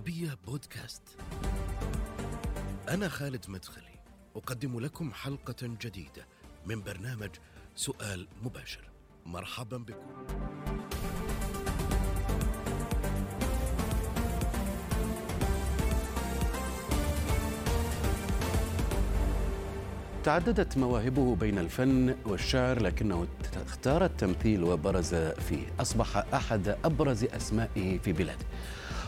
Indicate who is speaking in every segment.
Speaker 1: العربية بودكاست. أنا خالد مدخلي، أقدم لكم حلقة جديدة من برنامج سؤال مباشر. مرحبا بكم. تعددت مواهبه بين الفن والشعر لكنه اختار التمثيل وبرز فيه أصبح أحد أبرز أسمائه في بلاده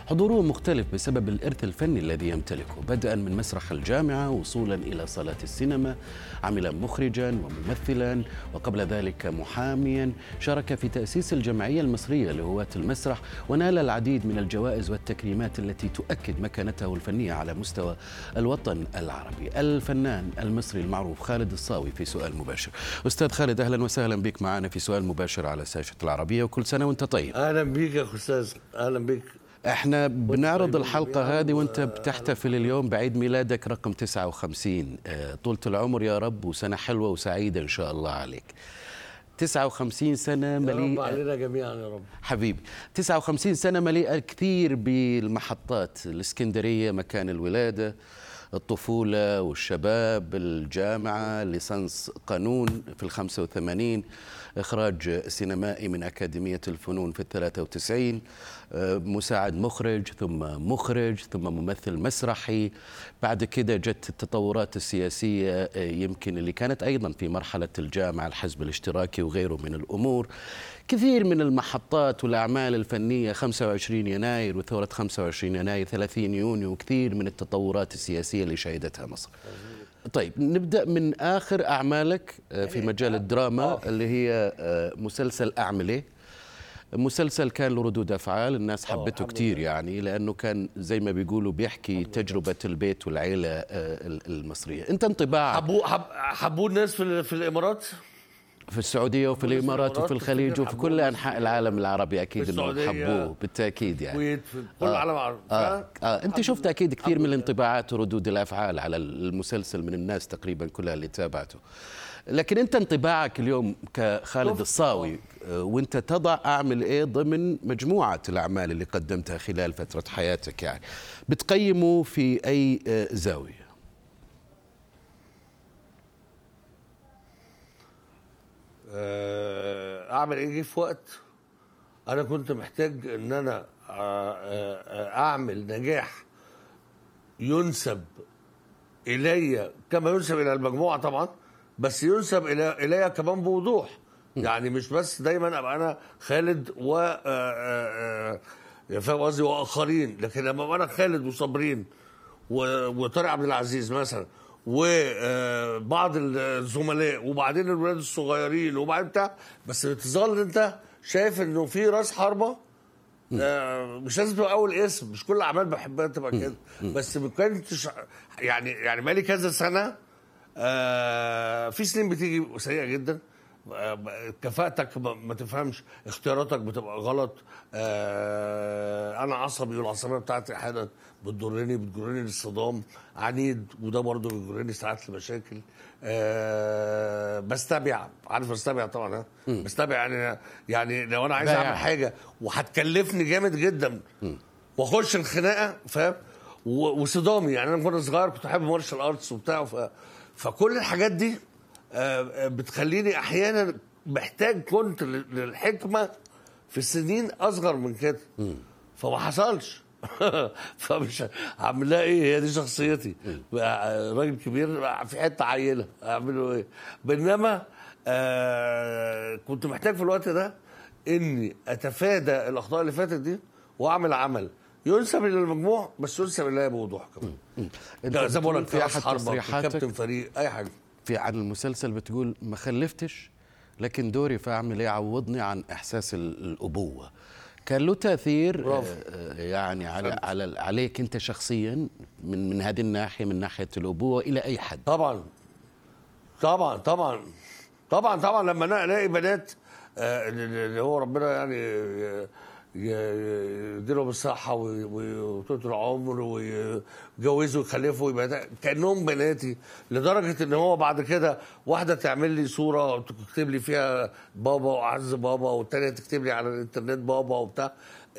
Speaker 1: حضوره مختلف بسبب الإرث الفني الذي يمتلكه. بدءا من مسرح الجامعة وصولا إلى صالات السينما عمل مخرجا وممثلا وقبل ذلك محاميا. شارك في تأسيس الجمعية المصرية لهواة المسرح ونال العديد من الجوائز والتكريمات التي تؤكد مكانته الفنية على مستوى الوطن العربي. الفنان المصري المعروف خالد الصاوي في سؤال مباشر. أستاذ خالد أهلا وسهلا بك معنا في سؤال مباشر على شاشة العربية وكل سنة وأنت طيب.
Speaker 2: أهلا بيك يا أستاذ أهلا بيك
Speaker 1: إحنا بنعرض الحلقة هذه وانت بتحتفل اليوم بعيد ميلادك رقم 59 آه، طولة العمر يا رب وسنة حلوة وسعيدة إن شاء الله عليك. 59 سنة
Speaker 2: يا رب
Speaker 1: مليئة
Speaker 2: علينا جميعا يا رب.
Speaker 1: حبيبي 59 سنة مليئة كثير بالمحطات الإسكندرية مكان الولادة الطفولة والشباب الجامعة ليسانس قانون في الخمسة وثمانين. إخراج سينمائي من أكاديمية الفنون في الثلاثة وتسعين آه، مساعد مخرج ثم مخرج ثم ممثل مسرحي. بعد كده جت التطورات السياسية آه، يمكن اللي كانت أيضا في مرحلة الجامعة الحزب الاشتراكي وغيره من الأمور. كثير من المحطات والأعمال الفنية 25 يناير وثورة 25 يناير 30 يونيو وكثير من التطورات السياسية اللي شهدتها مصر. طيب نبدأ من آخر أعمالك آه، في مجال الدراما اللي هي آه، مسلسل أعمله مسلسل كان له ردود أفعال الناس حبته كتير يعني لأنه كان زي ما بيقولوا بيحكي تجربة البيت والعيلة آه، ال- المصرية. أنت انطباعك.
Speaker 2: حبوه حب الناس في, ال- في الإمارات؟
Speaker 1: في السعودية وفي الإمارات وفي الخليج وفي كل أنحاء العالم العربي
Speaker 2: أكيد
Speaker 1: انهم
Speaker 2: السعودية.
Speaker 1: حبوه بالتأكيد يعني
Speaker 2: في كل العالم العربي
Speaker 1: آه.
Speaker 2: ف-
Speaker 1: آه. أنت شفت أكيد كثير من. الانطباعات وردود الأفعال على المسلسل من الناس تقريبا كلها اللي تابعته لكن أنت انطباعك اليوم كخالد. الصاوي آه، وأنت تضع أعمل إيه ضمن مجموعة الأعمال اللي قدمتها خلال فترة حياتك يعني بتقيمه في أي آه، زاوية
Speaker 2: آه، أعمل إيه؟ جه في وقت أنا كنت محتاج إن أنا آه، آه، آه، أعمل نجاح ينسب إلي كما ينسب إلى المجموعة طبعا بس ينسب إلى إلي كمان بوضوح. يعني مش بس دايما أبقى أنا خالد و آه، آه، آه، فاهم قصدي؟ وآخرين. لكن لما أبقى أنا خالد وصابرين وطارق عبد العزيز مثلا وبعض الزملاء وبعدين الولاد الصغيرين وبعدين بتاع بس تظل انت شايف انه في راس حربة؟ آه، مش لازم تبقى أول اسم مش كل الاعمال بحبها تبقى كده. بس ما كنتش يعني يعني بقالي كذا سنة آه، في سنين بتيجي سيئة جدا. كفاءتك ما تفهمش اختياراتك بتبقى غلط. آه، أنا عصبي والعصبية بتاعتي أحيانا بتضرني بتجرني للصدام. عنيد وده برضه بيجرني ساعات لمشاكل. آه، بستبع عارف بستبع طبعا ها؟ بستبع يعني يعني لو أنا عايز. أعمل حاجة وهتكلفني جامد جدا وأخش الخناقة فاهم؟ وصدامي. يعني أنا وأنا صغير كنت أحب مارشال آرتس وبتاع. فكل الحاجات دي بتخليني أحيانا محتاج كنت لل- للحكمة في سنين أصغر من كده. فما حصلش. فمش هعمل لها إيه هي دي شخصيتي. بقى راجل كبير في حتة عيلة. اعمله إيه؟ بينما آه كنت محتاج في الوقت ده إني أتفادى الأخطاء اللي فاتت دي وأعمل عمل. ينسب إلى المجموع بس ينسب الي بوضوح كمان. زي ما بقول لك في
Speaker 1: تصريحاتك؟
Speaker 2: كابتن فريق أي حاجة.
Speaker 1: في عن المسلسل بتقول ما خلفتش لكن دوري فاعمل إيه؟ عوضني عن إحساس ال- الأبوة. كان له تأثير
Speaker 2: برافو.
Speaker 1: آه، يعني على على عليك أنت شخصيا من من هذه الناحية من ناحية الأبوة إلى أي حد.
Speaker 2: طبعا. طبعا طبعا. طبعا طبعا. لما أنا ألاقي بنات آه، اللي هو ربنا يعني ي- ي- يديلهم الصحة وي- وي- وطول العمر ويجوزوا ويخلفوا يبقى كأنهم بناتي لدرجة إن هو بعد كده واحدة تعمل لي صورة تكتب لي فيها بابا وأعز بابا والتانية تكتب لي على الإنترنت بابا وبتاع.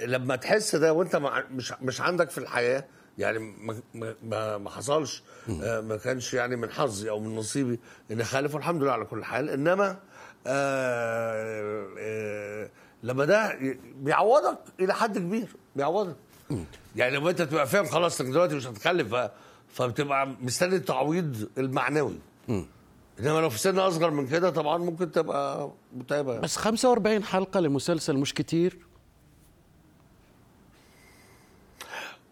Speaker 2: لما تحس ده وأنت مع- مش مش عندك في الحياة يعني ما ما- ما, حصلش آه، ما كانش يعني من حظي أو من نصيبي ان اخالف والحمد لله على كل حال. إنما آه آه لما ده بيعوضك إلى حد كبير بيعوضك. يعني لما أنت تبقى فاهم خلاص إنك دلوقتي مش هتخلف بقى فبتبقى مستني التعويض المعنوي. إنما لو في سن أصغر من كده طبعا ممكن تبقى متعبة
Speaker 1: بس 45 حلقة لمسلسل مش كتير.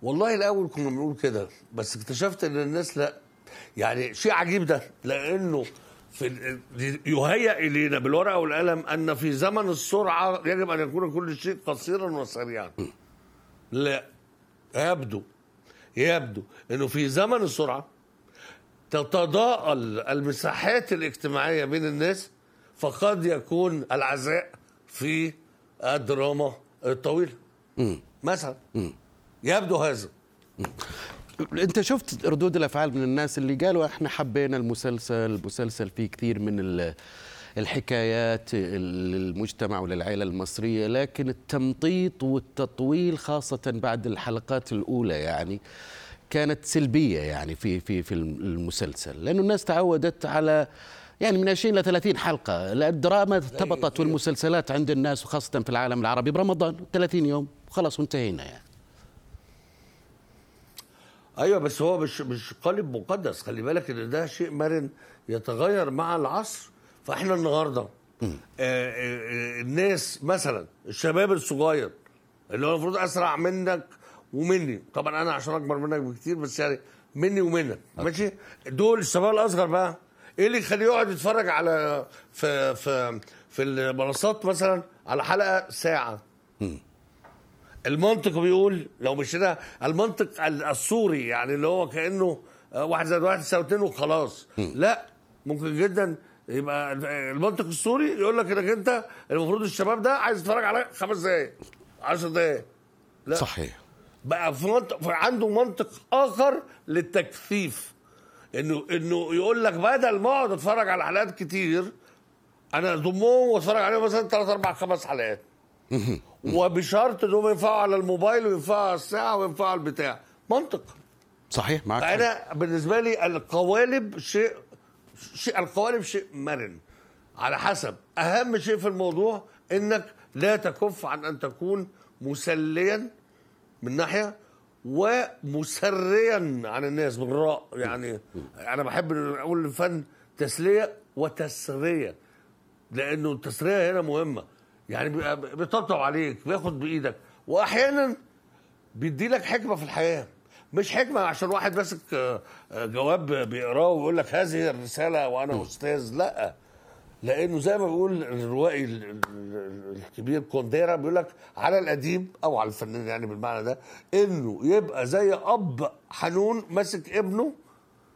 Speaker 2: والله الأول كنا بنقول كده بس اكتشفت إن الناس لا يعني شيء عجيب ده لأنه في يهيأ إلينا بالورقة والقلم أن في زمن السرعة يجب أن يكون كل شيء قصيرا وسريعا. لا يبدو يبدو إنه في زمن السرعة تتضاءل المساحات الاجتماعية بين الناس فقد يكون العزاء في الدراما الطويلة. مثلا يبدو هذا.
Speaker 1: انت شفت ردود الافعال من الناس اللي قالوا إحنا حبينا المسلسل المسلسل فيه كثير من ال- الحكايات للمجتمع وللعائلة المصرية لكن التمطيط والتطويل خاصة بعد الحلقات الأولى يعني كانت سلبية يعني في في في المسلسل لأنه الناس تعودت على يعني من 20 ل 30 حلقة الدراما ارتبطت والمسلسلات عند الناس وخاصة في العالم العربي برمضان 30 يوم خلاص وانتهينا يعني.
Speaker 2: أيوه بس هو مش مش قالب مقدس. خلي بالك إن ده شيء مرن يتغير مع العصر. فإحنا النهارده آه آه آه الناس مثلا الشباب الصغير اللي هو المفروض أسرع منك ومني. طبعا أنا عشان أكبر منك بكتير بس يعني مني ومنك. ماشي؟ دول الشباب الأصغر بقى إيه اللي يخليه يقعد يتفرج على في في في المنصات مثلا على حلقة ساعة؟ المنطق بيقول لو مشينا المنطق السوري يعني اللي هو كأنه آه، واحد زائد واحد يساوي اتنين وخلاص. لا ممكن جدا يبقى المنطق السوري يقول لك إنك أنت المفروض الشباب ده عايز يتفرج على خمس دقايق 10 دقايق. لا.
Speaker 1: صحيح.
Speaker 2: بقى في منطق في عنده منطق آخر للتكثيف. إنه إنه يقول لك بدل ما أقعد أتفرج على حلقات كتير أنا اضمهم وأتفرج عليهم مثلا ثلاث أربع خمس حلقات. وبشرط انهم ينفعوا على الموبايل وينفعوا على الساعة وينفعوا على البتاع. منطق.
Speaker 1: صحيح حق.
Speaker 2: أنا بالنسبة لي القوالب شيء شيء القوالب شيء مرن. على حسب. أهم شيء في الموضوع إنك لا تكف عن أن تكون مسليا من ناحية ومسريا عن الناس بالراء يعني أنا بحب أقول الفن تسلية وتسرية لأنه التسرية هنا مهمة. يعني بيبقى بيطبطب عليك بياخد بإيدك واحيانا بيدي لك حكمة في الحياة. مش حكمة عشان واحد ماسك آه، آه، جواب بيقراه ويقول لك هذه الرسالة وأنا أستاذ. لا لأنه زي ما بيقول الروائي ال- ال- الكبير كونديرا بيقول لك على الاديب أو على الفنان يعني بالمعنى ده إنه يبقى زي أب حنون ماسك ابنه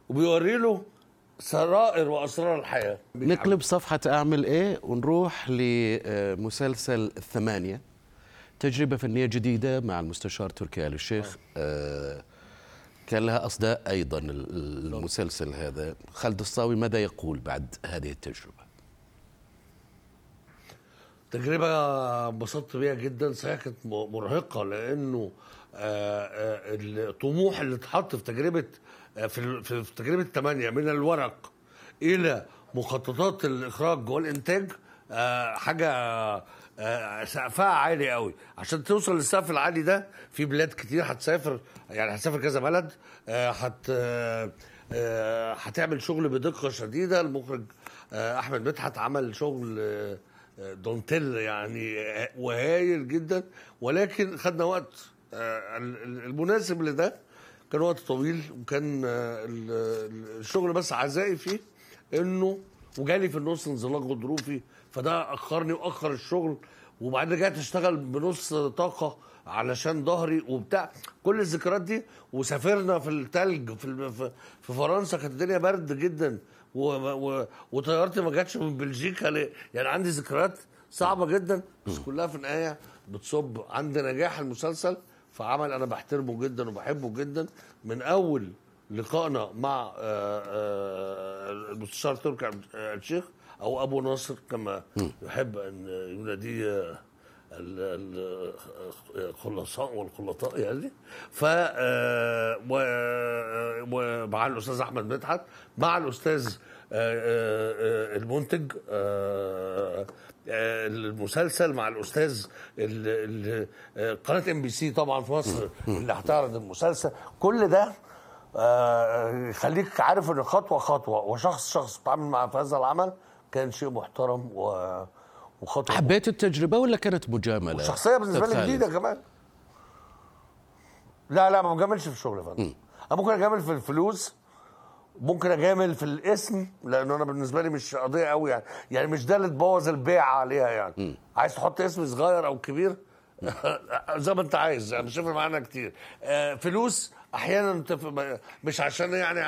Speaker 2: وبيوري له سرائر وأسرار الحياة.
Speaker 1: نقلب صفحة أعمل إيه ونروح لمسلسل الثمانية تجربة فنية جديدة مع المستشار تركي آل الشيخ. آه، كان لها أصداء أيضا ال- المسلسل هذا. خالد الصاوي ماذا يقول بعد هذه التجربة؟
Speaker 2: تجربة انبسطت بيها جدا. صحيح كانت مرهقة لأنه آه، آه، الطموح اللي اتحط في تجربة آه، في في تجربة الثمانية من الورق إلى مخططات الإخراج والإنتاج آه، حاجة آه، سقفها عالي قوي. عشان توصل للسقف العالي ده في بلاد كتير هتسافر يعني هتسافر كذا بلد آه، هت هتعمل شغل بدقة شديدة. المخرج أحمد مدحت عمل شغل دونتيل يعني وهايل جدا. ولكن خدنا وقت ال- ال- المناسب لده كان وقت طويل وكان آه، ال- ال- الشغل بس عزائي فيه إنه وجالي في النص انزلاق غضروفي فده أخرني وأخر الشغل وبعدين رجعت أشتغل بنص طاقة علشان ظهري وبتاع كل الذكريات دي وسافرنا في التلج في في- فرنسا كانت الدنيا برد جدا و... و... وطيارتي ما جاتش من بلجيكا؟ يعني عندي ذكريات صعبة جدا بس كلها في النهاية بتصب عند نجاح المسلسل في عمل أنا بحترمه جدا وبحبه جدا. من أول لقائنا مع آه، آه، المستشار تركي آه، الشيخ أو أبو ناصر كما يحب أن يناديه ال- الخلصاء والخلطاء يعني. ف ومع الأستاذ أحمد مدحت مع الأستاذ المنتج المسلسل مع الأستاذ ال- ال- قناة MBC طبعا في مصر اللي هتعرض المسلسل. كل ده آه، يخليك عارف إن خطوة خطوة وشخص شخص بتعامل معاه في هذا العمل كان شيء محترم و وخطوة.
Speaker 1: حبيت التجربة ولا كانت مجاملة؟
Speaker 2: شخصيه
Speaker 1: بالنسبة
Speaker 2: لي؟ جديدة كمان. لا لا ما بجاملش في الشغل يا فندم. أنا ممكن أجامل في الفلوس ممكن أجامل في الاسم لأن أنا بالنسبة لي مش قضية قوي يعني. يعني مش ده اللي تبوظ البيع عليها يعني. عايز تحط اسم صغير أو كبير؟ زي ما أنت عايز يعني مش معانا كتير. آه، فلوس أحيانا مش عشان يعني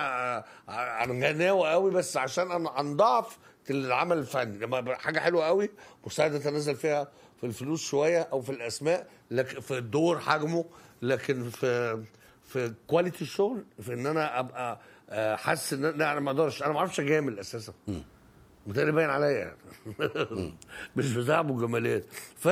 Speaker 2: عن غناوه قوي بس عشان أنا عن ضعف العمل الفني. لما حاجة حلوة قوي مساعدة تنزل فيها في الفلوس شوية أو في الأسماء لكن في الدور حجمه لكن في في كواليتي الشغل في إن أنا أبقى حاسس إن لا أنا ما أقدرش. أنا ما أعرفش أجامل أساسا. متهيألي باين عليا يعني. مش بتاع ابو جمالات ف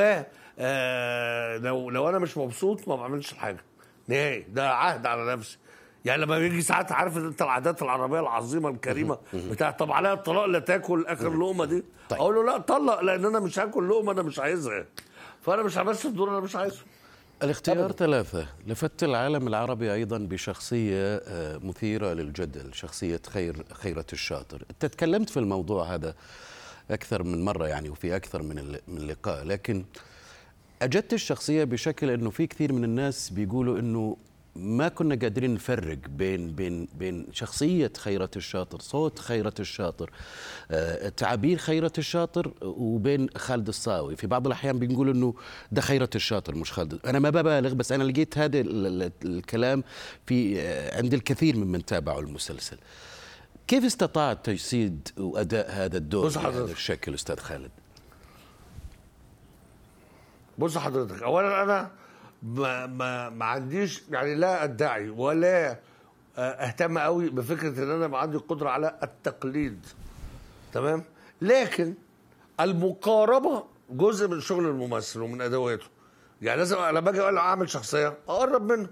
Speaker 2: آه، لو لو أنا مش مبسوط ما بعملش حاجة نهائي. ده عهد على نفسي. يعني لما بيجي ساعات عارف ان أنت العادات العربية العظيمة الكريمة بتاع طب عليها الطلاق لا تاكل آخر لقمة دي؟
Speaker 1: طيب.
Speaker 2: أقول له لا طلق لأن أنا مش هاكل لقمة أنا مش عايزها فأنا مش همثل دور أنا مش عايزه.
Speaker 1: الاختيار
Speaker 2: أبداً.
Speaker 1: ثلاثة لفت العالم العربي أيضا بشخصية آه، مثيرة للجدل شخصية خير خيرة الشاطر أنت تكلمت في الموضوع هذا أكثر من مرة يعني وفي أكثر من من لقاء لكن أجدت الشخصية بشكل أنه في كثير من الناس بيقولوا أنه ما كنا قادرين نفرق بين بين بين شخصية خيرة الشاطر، صوت خيرة الشاطر، آه، تعابير خيرة الشاطر وبين خالد الصاوي، في بعض الأحيان بنقول إنه ده خيرة الشاطر مش خالد، أنا ما ببالغ بس أنا لقيت هذا ال- ال- الكلام في آه، عند الكثير ممن تابعوا المسلسل. كيف استطاعت تجسيد وأداء هذا الدور بهذا. الشكل أستاذ خالد؟
Speaker 2: بص حضرتك اولا أنا ما ما ما عنديش يعني لا أدعي ولا آه، أهتم قوي بفكرة إن أنا عندي القدرة على التقليد. تمام؟ لكن المقاربة جزء من شغل الممثل ومن أدواته. يعني لازم لما أجي أقول أعمل شخصية أقرب منه.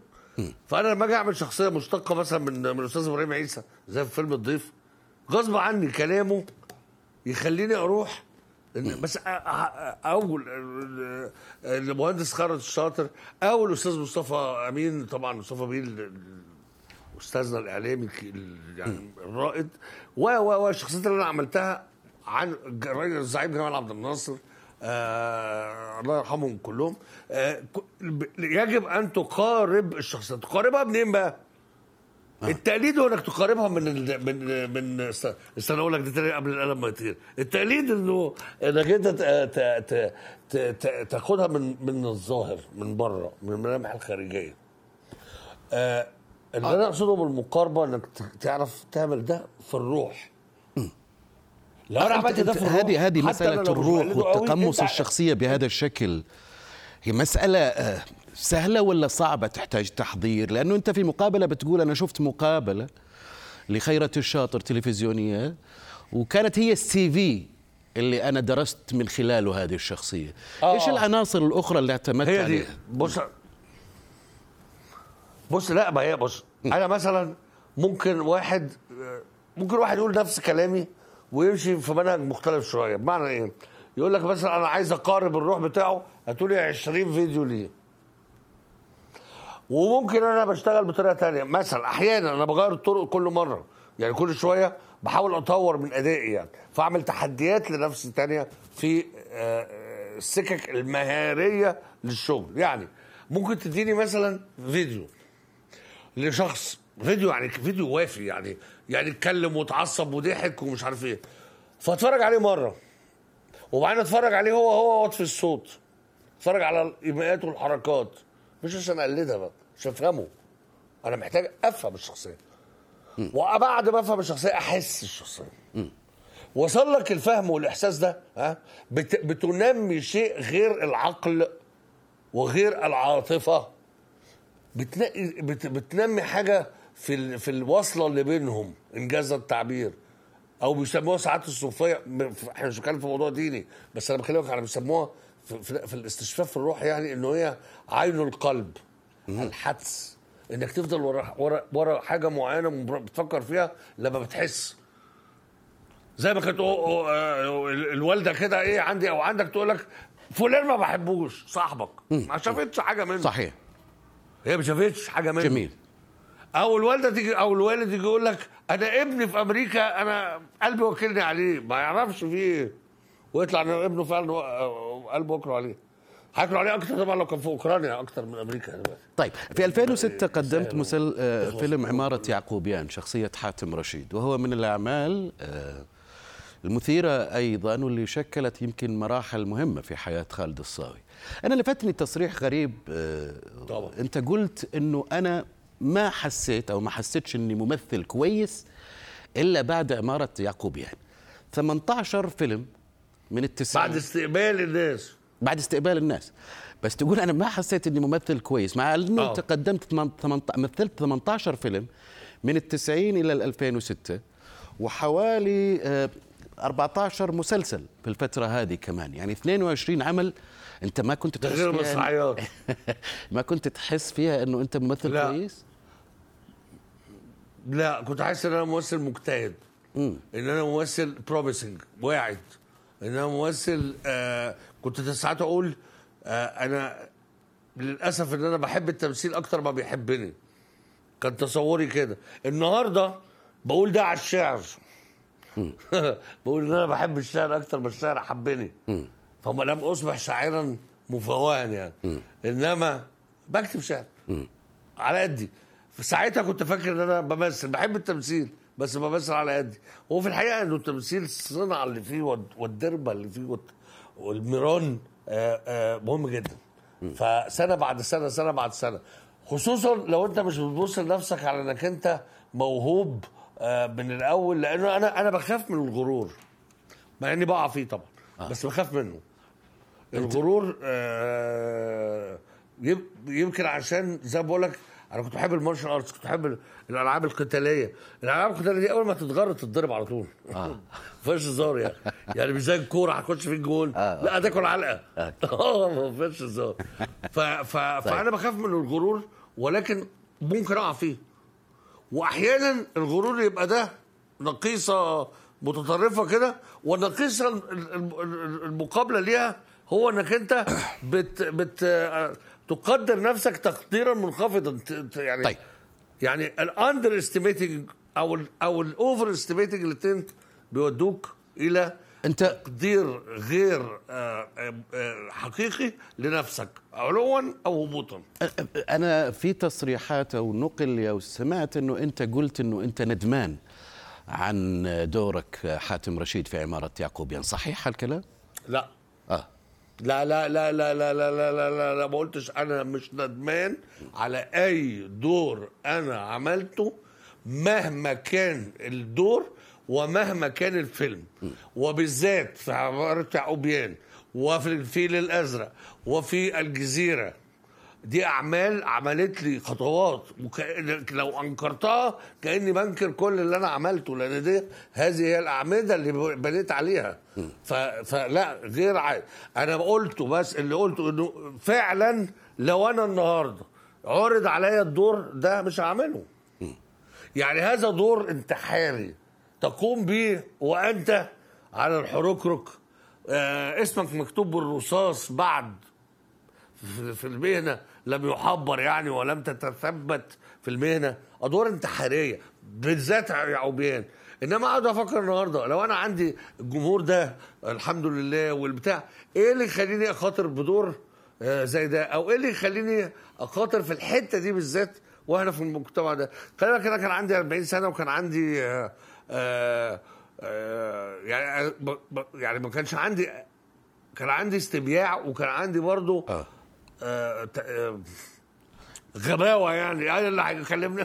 Speaker 2: فأنا لما أجي أعمل شخصية مشتقة مثلا من من الاستاذ إبراهيم عيسى زي في فيلم الضيف غصب عني كلامه يخليني أروح بس أ- أ- أو ال- ال- المهندس خالد الشاطر أو الاستاذ مصطفى أمين طبعا مصطفى ال- أستاذنا الإعلامي يعني الرائد. و و الشخصيات اللي أنا عملتها عن الراجل الزعيم جمال عبد الناصر آه الله يرحمهم كلهم. آه يجب أن تقارب الشخصيات. تقاربها منين بقى؟ التقليد هو انك تقاربها من ال... من من است- استنى أقول لك دي تاني قبل القلم ما يطير التقليد انه انك انت ت... ت... ت... ت... ت... تاخدها من من الظاهر من بره من الملامح الخارجية. آه اللي أنا أقصده بالمقاربة إنك ت- تعرف تعمل ده في الروح. لو أنا عملت ده في الروح.
Speaker 1: هذه هذه
Speaker 2: مش
Speaker 1: الروح والتقمص
Speaker 2: أنت
Speaker 1: الشخصية بهذا الشكل هي مسألة سهلة ولا صعبة تحتاج تحضير؟ لأنه أنت في مقابلة بتقول أنا شفت مقابلة لخيرة الشاطر تلفزيونية وكانت هي السي في اللي أنا درست من خلاله هذه الشخصية.
Speaker 2: آه.
Speaker 1: إيش العناصر الأخرى اللي اعتمدت
Speaker 2: هي
Speaker 1: عليها؟
Speaker 2: بص بص لا ما هي بص أنا مثلا ممكن واحد ممكن واحد يقول نفس كلامي ويمشي في منهج مختلف شوية. بمعنى إيه؟ يقول لك مثلا أنا عايز أقارب الروح بتاعه هتقولي 20 فيديو ليه؟ وممكن أنا بشتغل بطريقة تانية. مثلا أحيانا أنا بغير الطرق كل مرة. يعني كل شوية بحاول اطور من ادائي يعني. فاعمل تحديات لنفسي تانية في آه، السكك المهارية للشغل. يعني ممكن تديني مثلا فيديو لشخص. فيديو يعني فيديو وافي يعني. يعني اتكلم واتعصب وضحك ومش عارف إيه. فاتفرج عليه مرة. وبعدين اتفرج عليه هو هو واطفي الصوت. اتفرج على الإيماءات والحركات. مش عشان أقلدها بقى. عشان أفهمه؟ أنا محتاج أفهم الشخصية. وبعد ما أفهم الشخصية أحس الشخصية. وصل لك الفهم والإحساس ده ها؟ بت... بتنمي شيء غير العقل وغير العاطفة. بتنقي بت... بتنمي حاجة في ال... في الوصلة اللي بينهم إنجاز التعبير. أو بيسموها ساعات الصوفيه إحنا مش بنتكلم في موضوع ديني بس أنا بكلمك على بيسموها في, في, في الاستشفاف في الروح يعني إنه هي عين القلب. الحدس. إنك تفضل ورا ورا ورا حاجة معينة بتفكر فيها لما بتحس. زي ما كانت الوالدة كده إيه عندي أو عندك تقول لك فلان ما بحبوش صاحبك. ما شافتش حاجة منه.
Speaker 1: صحيح.
Speaker 2: هي ما شافتش حاجة منه.
Speaker 1: جميل.
Speaker 2: أو الوالدة تيجي أو الوالد يجي يقول لك أنا ابني في أمريكا أنا قلبي وكلني عليه. ما يعرفش فيه. إيه ويطلع إن ابنه فعلا قلبه وكله عليه. هياكلوا عليه أكتر طبعا لو كان في أوكرانيا أكتر من أمريكا دلوقتي
Speaker 1: طيب في 2006 قدمت مسل... آه، فيلم عمارة يعقوبيان شخصية حاتم رشيد وهو من الأعمال آه، المثيرة أيضا واللي شكلت يمكن مراحل مهمة في حياة خالد الصاوي. أنا لفتني تصريح غريب آه،
Speaker 2: طبعا.
Speaker 1: أنت قلت أنه أنا ما حسيت أو ما حسيتش أني ممثل كويس إلا بعد عمارة يعقوبيان. 18 فيلم من التسعين.
Speaker 2: بعد استقبال الناس.
Speaker 1: بعد استقبال الناس. بس تقول أنا ما حسيت إني ممثل كويس مع انه
Speaker 2: آه.
Speaker 1: تقدمت مثلت 18 فيلم من التسعين إلى ال 2006 وحوالي آه، 14 مسلسل في الفترة هذه كمان. يعني 22 عمل أنت ما كنت تحس
Speaker 2: غير
Speaker 1: فيها
Speaker 2: المسرحيات
Speaker 1: ما كنت تحس فيها إنه أنت ممثل
Speaker 2: لا.
Speaker 1: كويس؟
Speaker 2: لا كنت حاسس إن أنا ممثل مجتهد. إن أنا ممثل بروميسنج واعد. إن أنا ممثل آه كنت ساعات أقول آه أنا للأسف إن أنا بحب التمثيل أكتر ما بيحبني. كان تصوري كده. النهارده بقول ده على الشعر. بقول إن أنا بحب الشعر أكتر ما الشعر حبني. فما لم أصبح شاعرا مفوها يعني. إنما بكتب شعر. على قدي. ساعتها كنت فاكر إن أنا بمثل بحب التمثيل. بس بمثل على قدي. وفي الحقيقة إنه التمثيل الصنعه اللي فيه والد- والدربة اللي فيه والميران آه، آه، مهم جدا. فسنة بعد سنة سنة بعد سنة. خصوصا لو أنت مش بتبص لنفسك على إنك أنت موهوب آه، من الأول لأنه أنا أنا بخاف من الغرور. مع إني بقع فيه طبعا بس بخاف منه. الغرور آه، يم- يمكن عشان زي ما بقول لك أنا كنت بحب ال martial arts كنت بحب ال- الالعاب القتاليه. الالعاب القتاليه دي اول ما تتغر تتضرب على طول. ما فيهاش هزار يعني. يعني مش زي الكوره هتخش في الجول لا هتاكل علقه. آه. ما فيهاش هزار. ف... فانا بخاف من الغرور ولكن ممكن اقع فيه. واحيانا الغرور يبقى ده نقيصة متطرفة كده والنقيصة ال- ال- ال- المقابلة ليها هو انك انت بت بت آه، تقدر نفسك تقديرا منخفضا. يعني
Speaker 1: طيب.
Speaker 2: يعني ال underestimating أو ال أو ال overestimating الاثنين بيودوك إلى
Speaker 1: أنت
Speaker 2: تقدير غير آه، آه، آه، حقيقي لنفسك علوا أو هبوطا.
Speaker 1: أنا في تصريحات أو نقل أو سمعت إنه أنت قلت إنه أنت ندمان عن دورك حاتم رشيد في عمارة يعقوبيان. صحيح هالكلام؟
Speaker 2: لا.
Speaker 1: آه.
Speaker 2: لا لا لا لا لا لا لا لا لا, لا ما قلتش أنا مش ندمان على اي دور أنا عملته مهما كان الدور ومهما كان الفيلم وبالذات في عبارة يعقوبيان وفي الفيل الازرق وفي الجزيره دي أعمال عملت لي خطوات وكأن لو أنكرتها كأني بنكر كل اللي أنا عملته لأن دي هذه هي الأعمدة اللي بنيت عليها. ف... فلا غير عادي أنا قلته بس اللي قلته إنه فعلا لو أنا النهارده عرض عليا الدور ده مش هعمله. يعني هذا دور انتحاري تقوم به وأنت على الحركرك آه اسمك مكتوب بالرصاص بعد في المهنة لم يحبر يعني ولم تتثبت في المهنة. أدوار انتحارية بالذات يعقوبيان إنما اقعد أفكر النهارده لو أنا عندي الجمهور ده الحمد لله والبتاع إيه اللي يخليني أخاطر بدور آه، زي ده؟ أو إيه اللي يخليني أخاطر في الحتة دي بالذات وإحنا في المجتمع ده؟ خلي بالك أنا كان عندي 40 سنة وكان عندي آه، آه، يعني يعني ما كانش عندي كان عندي استبياع وكان عندي برضو
Speaker 1: آه.
Speaker 2: غباوة يعني. أنا اللي هيكلمني.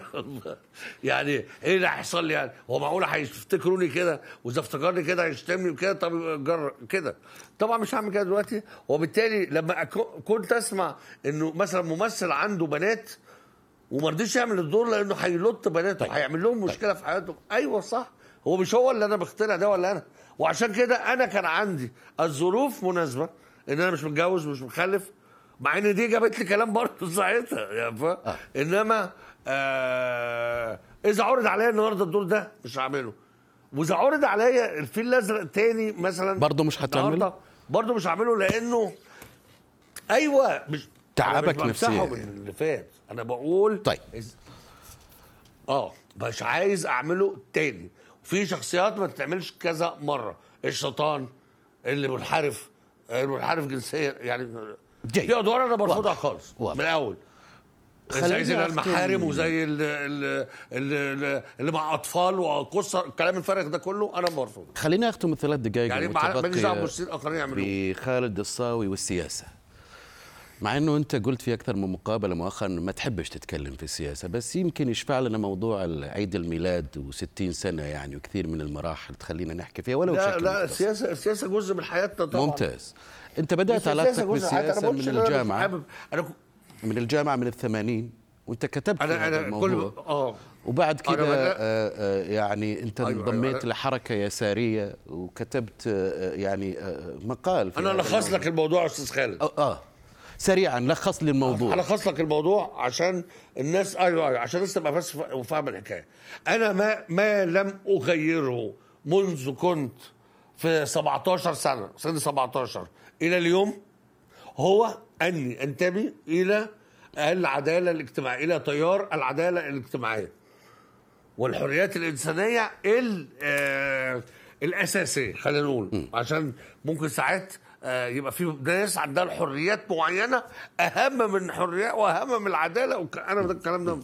Speaker 2: يعني إيه اللي هيحصل لي يعني؟ هو معقول هيفتكروني كده؟ وإذا افتكرني كده هيشتمني وكده طب جر كده. طبعا مش هعمل كده دلوقتي. وبالتالي لما كنت أسمع إنه مثلا ممثل عنده بنات وما رضيش يعمل الدور لأنه هيلط بناته
Speaker 1: طيب.
Speaker 2: هيعمل لهم مشكلة في حياتهم أيوه صح. هو مش هو اللي أنا بخترع ده ولا أنا؟ وعشان كده أنا كان عندي الظروف مناسبة إن أنا مش متجوز ومش مخلف مع إن دي جابت لي كلام برضه ساعتها يعني ف...
Speaker 1: آه.
Speaker 2: إنما آه إذا عرض عليا النهارده الدور ده مش هعمله وإذا عرض عليا الفيل الأزرق تاني مثلا
Speaker 1: برضه مش هتعمله؟
Speaker 2: برضه مش هعمله لأنه أيوه مش
Speaker 1: تعبك نفسياً.
Speaker 2: من اللي فات أنا بقول
Speaker 1: طيب
Speaker 2: إز- آه مش عايز أعمله تاني في شخصيات ما تتعملش كذا مرة الشيطان اللي منحرف المنحرف جنسيا يعني
Speaker 1: جيد.
Speaker 2: في ادوار أنا برفضها. خالص. من
Speaker 1: الأول
Speaker 2: زي زي. المحارم وزي اللي, مع أطفال وقصة الكلام الفارغ ده كله أنا برفضه
Speaker 1: خليني أختم الثلاث دقائق
Speaker 2: يعني ماليش
Speaker 1: دعوة
Speaker 2: بالممثلين الاخرين يعملوه
Speaker 1: بخالد الصاوي والسياسة مع إنه أنت قلت في أكثر من مقابلة مؤخرا ما تحبش تتكلم في السياسة بس يمكن يشفع لنا موضوع عيد الميلاد و60 سنة يعني وكثير من المراحل تخلينا نحكي فيها ولو
Speaker 2: لا
Speaker 1: بشكل
Speaker 2: لا. السياسة السياسة جزء من حياتنا طبعا
Speaker 1: ممتاز أنت
Speaker 2: بدأت
Speaker 1: علاقتك
Speaker 2: من. أنا بالسياسة
Speaker 1: من
Speaker 2: أنا الجامعة أنا ك-
Speaker 1: من الجامعة من الثمانين وأنت كتبت هذا
Speaker 2: أنا
Speaker 1: الموضوع
Speaker 2: كل آه
Speaker 1: وبعد
Speaker 2: أنا
Speaker 1: كده
Speaker 2: بدأ-
Speaker 1: آه، آه، يعني أنت
Speaker 2: أيوة،
Speaker 1: انضميت
Speaker 2: أيوة.
Speaker 1: لحركة يسارية وكتبت آه، يعني آه، مقال أنا
Speaker 2: لخص. لك الموضوع أستاذ خالد
Speaker 1: آه, آه. سريعا لخص لي الموضوع.
Speaker 2: هلخص لك الموضوع عشان الناس أيوه أيوه عشان الناس تبقى فاهمه الحكاية. أنا ما ما لم أغيره منذ كنت في 17 سنة سنه 17 إلى اليوم هو أني أنتمي إلى العدالة الاجتماعية إلى تيار العدالة الاجتماعية. والحريات الإنسانية ال آه الأساسية خلينا نقول. عشان ممكن ساعات يبقى في ناس عندها الحريات معينة أهم من حريات وأهم من العدالة أنا ده الكلام ده ما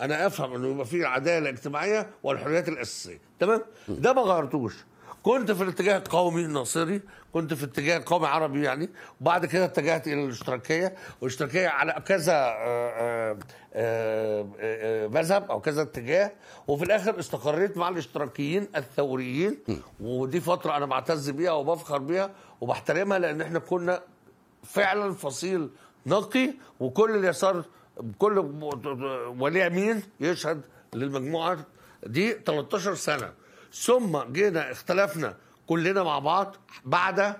Speaker 2: أنا أفهم إنه يبقى في عدالة اجتماعية والحريات الأساسية تمام؟ ده ما غيرتوش. كنت في الاتجاه القومي الناصري كنت في الاتجاه القومي عربي يعني وبعد كده اتجهت إلى الاشتراكية والاشتراكيه على كذا آه، آه، آه، مذهب أو كذا اتجاه وفي الآخر استقريت مع الاشتراكيين الثوريين ودي فترة أنا بعتز بيها وبفخر بيها وبحترمها لأن إحنا كنا فعلا فصيل نقي وكل اليسار كل ولي يمين يشهد للمجموعة دي 13 سنة. ثم جينا اختلفنا كلنا مع بعض بعد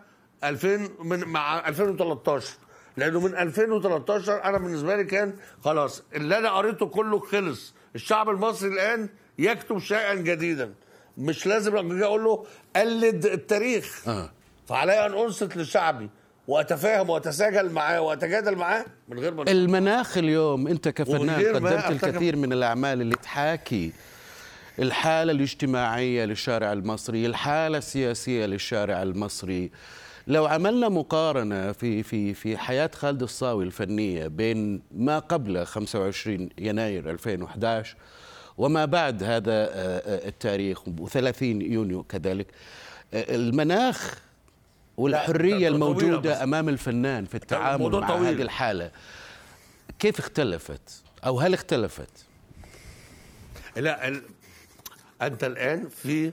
Speaker 2: 2000 من مع 2013 لأنه من 2013 أنا بالنسبة لي كان خلاص اللي أنا قريته كله خلص. الشعب المصري الآن يكتب شيئا جديدا. مش لازم لما أجي أقول له قلد التاريخ.
Speaker 1: آه.
Speaker 2: فعلي أن أنصت لشعبي وأتفاهم وأتساجل معاه وأتجادل معاه من غير ما
Speaker 1: المناخ اليوم أنت كفنان قدمت الكثير من الأعمال اللي تحاكي الحالة الاجتماعية للشارع المصري الحالة السياسية للشارع المصري لو عملنا مقارنة في في في حياة خالد الصاوي الفنية بين ما قبل 25 يناير 2011 وما بعد هذا آه، آه، التاريخ و30 يونيو كذلك آه، المناخ الموجودة
Speaker 2: بس.
Speaker 1: أمام الفنان في التعامل مع
Speaker 2: طويل.
Speaker 1: هذه الحالة كيف اختلفت أو هل اختلفت
Speaker 2: لا ال... أنت الآن في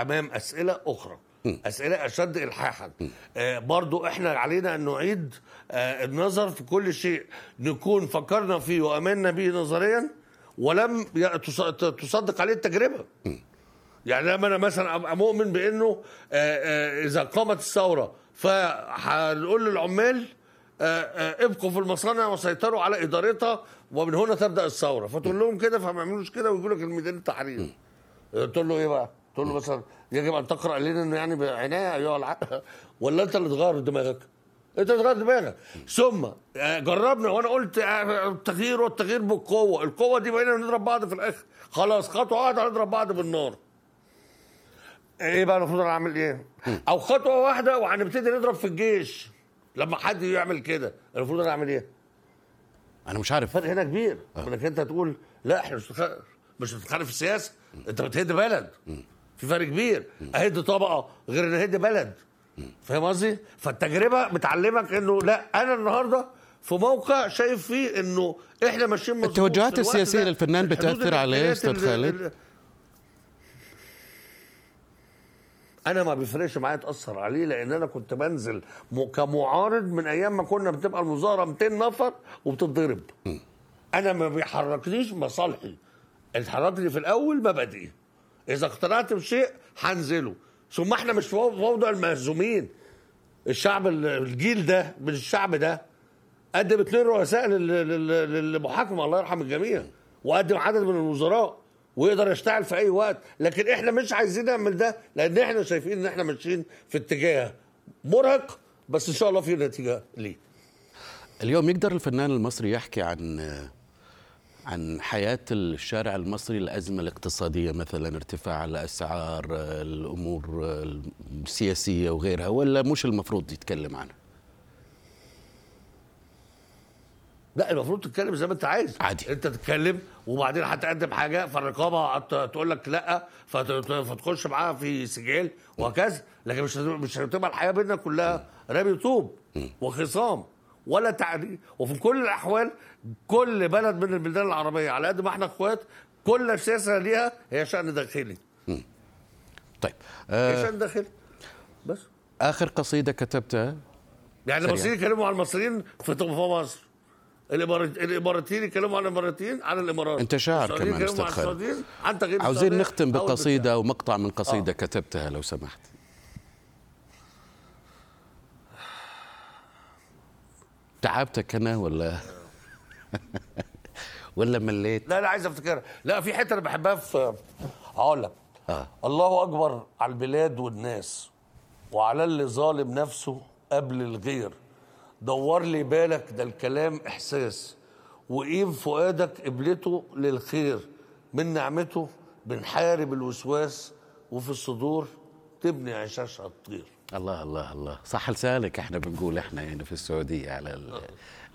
Speaker 2: أمام أسئلة أخرى. أسئلة أشد الحاحا. آه برضو إحنا علينا أن نعيد آه النظر في كل شيء. نكون فكرنا فيه وأمنا به نظريا ولم تصدق عليه التجربة. يعني لما أنا مثلا أبقى مؤمن بأنه آه، إذا قامت الثورة فهنقول للعمال ابقوا في المصانع وسيطروا على إدارتها ومن هنا تبدأ الثورة. فتقول لهم كده فما يعملوش كده ويقول لك الميدان التحرير تقول له إيه بقى؟ تقول له مثلا يجب أن تقرأ لنا إنه يعني بعناية ايها العقل ولا أنت اللي تغير دماغك؟ أنت اللي تغير دماغك. ثم آه، جربنا وأنا قلت آه، التغيير والتغيير بالقوة، القوة دي بقينا نضرب بعض في الآخر. خلاص خطوة واحدة هنضرب بعض بالنار. إيه بقى المفروض أنا أعمل إيه؟ أو خطوة واحدة وهنبتدي نضرب في الجيش. لما حد يعمل كده المفروض أنا أعمل إيه؟
Speaker 1: أنا مش عارف.
Speaker 2: فرق هنا كبير. إنك أنت تقول لا إحنا مش مش بنتخانق في السياسة. انت بتهد بلد. في فرق كبير. اهد طبقة غير ان اهد بلد. فاهم قصدي؟ فالتجربة بتعلمك انه لا أنا النهارده في موقع شايف فيه انه إحنا ماشيين
Speaker 1: التوجهات
Speaker 2: ده.
Speaker 1: للفنان بتأثر عليه أستاذ
Speaker 2: اللي-
Speaker 1: خالد؟
Speaker 2: أنا ما بيفرقش معايا تأثر عليه لأن أنا كنت بنزل كمعارض من أيام ما كنا بتبقى المظاهرة 200 نفر وبتتضرب. أنا ما بيحركنيش مصالحي. اللي حركني في الأول مبادئي إذا اقتنعت بشيء هنزله. ثم إحنا مش في موضوع المهزومين. الشعب ال- الجيل ده من الشعب ده قدم اثنين رؤساء لل- لل- للمحاكمه الله يرحم الجميع وقدم عدد من الوزراء ويقدر يشتغل في أي وقت. لكن إحنا مش عايزين نعمل ده لأن إحنا شايفين إن إحنا ماشيين في اتجاه مرهق بس إن شاء الله في نتيجة ليه.
Speaker 1: اليوم يقدر الفنان المصري يحكي عن عن حياة الشارع المصري الأزمة الاقتصادية مثلا ارتفاع الأسعار الأمور السياسية وغيرها ولا مش المفروض يتكلم عنها؟
Speaker 2: لا المفروض تتكلم زي ما انت عايز.
Speaker 1: عادي.
Speaker 2: انت تتكلم وبعدين هتقدم حاجة فالرقابه تقول لك لا فت- فتخش معاها في سجال وهكذا. لكن مش مش هتبقى الحياة بيننا كلها رمي طوب وخصام ولا تعديل وفي كل الأحوال كل بلد من البلدان العربية على قد ما إحنا إخوات كل سياسه ليها هي شأن داخلي.
Speaker 1: طيب
Speaker 2: هي
Speaker 1: آه
Speaker 2: شأن داخلي. بس.
Speaker 1: آخر قصيدة كتبتها
Speaker 2: يعني
Speaker 1: سريع.
Speaker 2: المصريين يتكلموا عن المصريين في مصر. الإماراتيين يتكلموا عن الإماراتيين عن الإمارات.
Speaker 1: أنت شاعر كمان
Speaker 2: يتكلموا عن تغيير
Speaker 1: عاوزين نختم
Speaker 2: أو
Speaker 1: بقصيدة أو مقطع من قصيدة كتبتها لو سمحت. تعبتك أنا ولا؟ ولا مليت؟
Speaker 2: لا لا عايز افتكرها. لا في حتة أنا بحبها في هقول لك.
Speaker 1: آه.
Speaker 2: الله أكبر على البلاد والناس وعلى اللي ظالم نفسه قبل الغير. دور لي بالك ده الكلام إحساس. وقيم فؤادك قبلته للخير. من نعمته بنحارب الوسواس وفي الصدور تبني عشاشها الطير.
Speaker 1: الله الله الله. صح لسانك إحنا بنقول إحنا يعني في السعودية على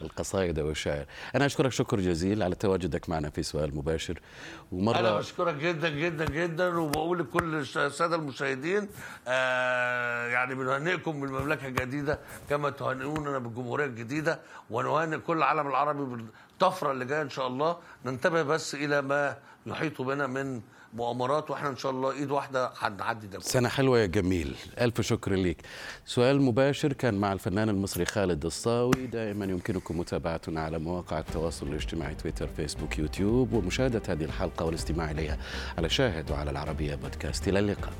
Speaker 1: ال- القصائد والشعر أنا أشكرك شكر جزيل على تواجدك معنا في سؤال مباشر.
Speaker 2: أنا
Speaker 1: ومره
Speaker 2: بشكرك جدا جدا جدا وبقول لكل السادة المشاهدين آه يعني بنهنئكم بالمملكة الجديدة كما تهنئوننا بالجمهورية الجديدة ونهنئ كل العالم العربي بالطفرة اللي جاية إن شاء الله. ننتبه بس إلى ما يحيط بنا من مؤامرات وإحنا إن شاء الله إيد واحدة هنعدي ده كله.
Speaker 1: سنة حلوة يا جميل. ألف شكر لك سؤال مباشر كان مع الفنان المصري خالد الصاوي. دائما يمكنكم متابعتنا على مواقع التواصل الاجتماعي تويتر فيسبوك يوتيوب. ومشاهدة هذه الحلقة والاستماع إليها على شاهد وعلى العربية بودكاست. إلى اللقاء.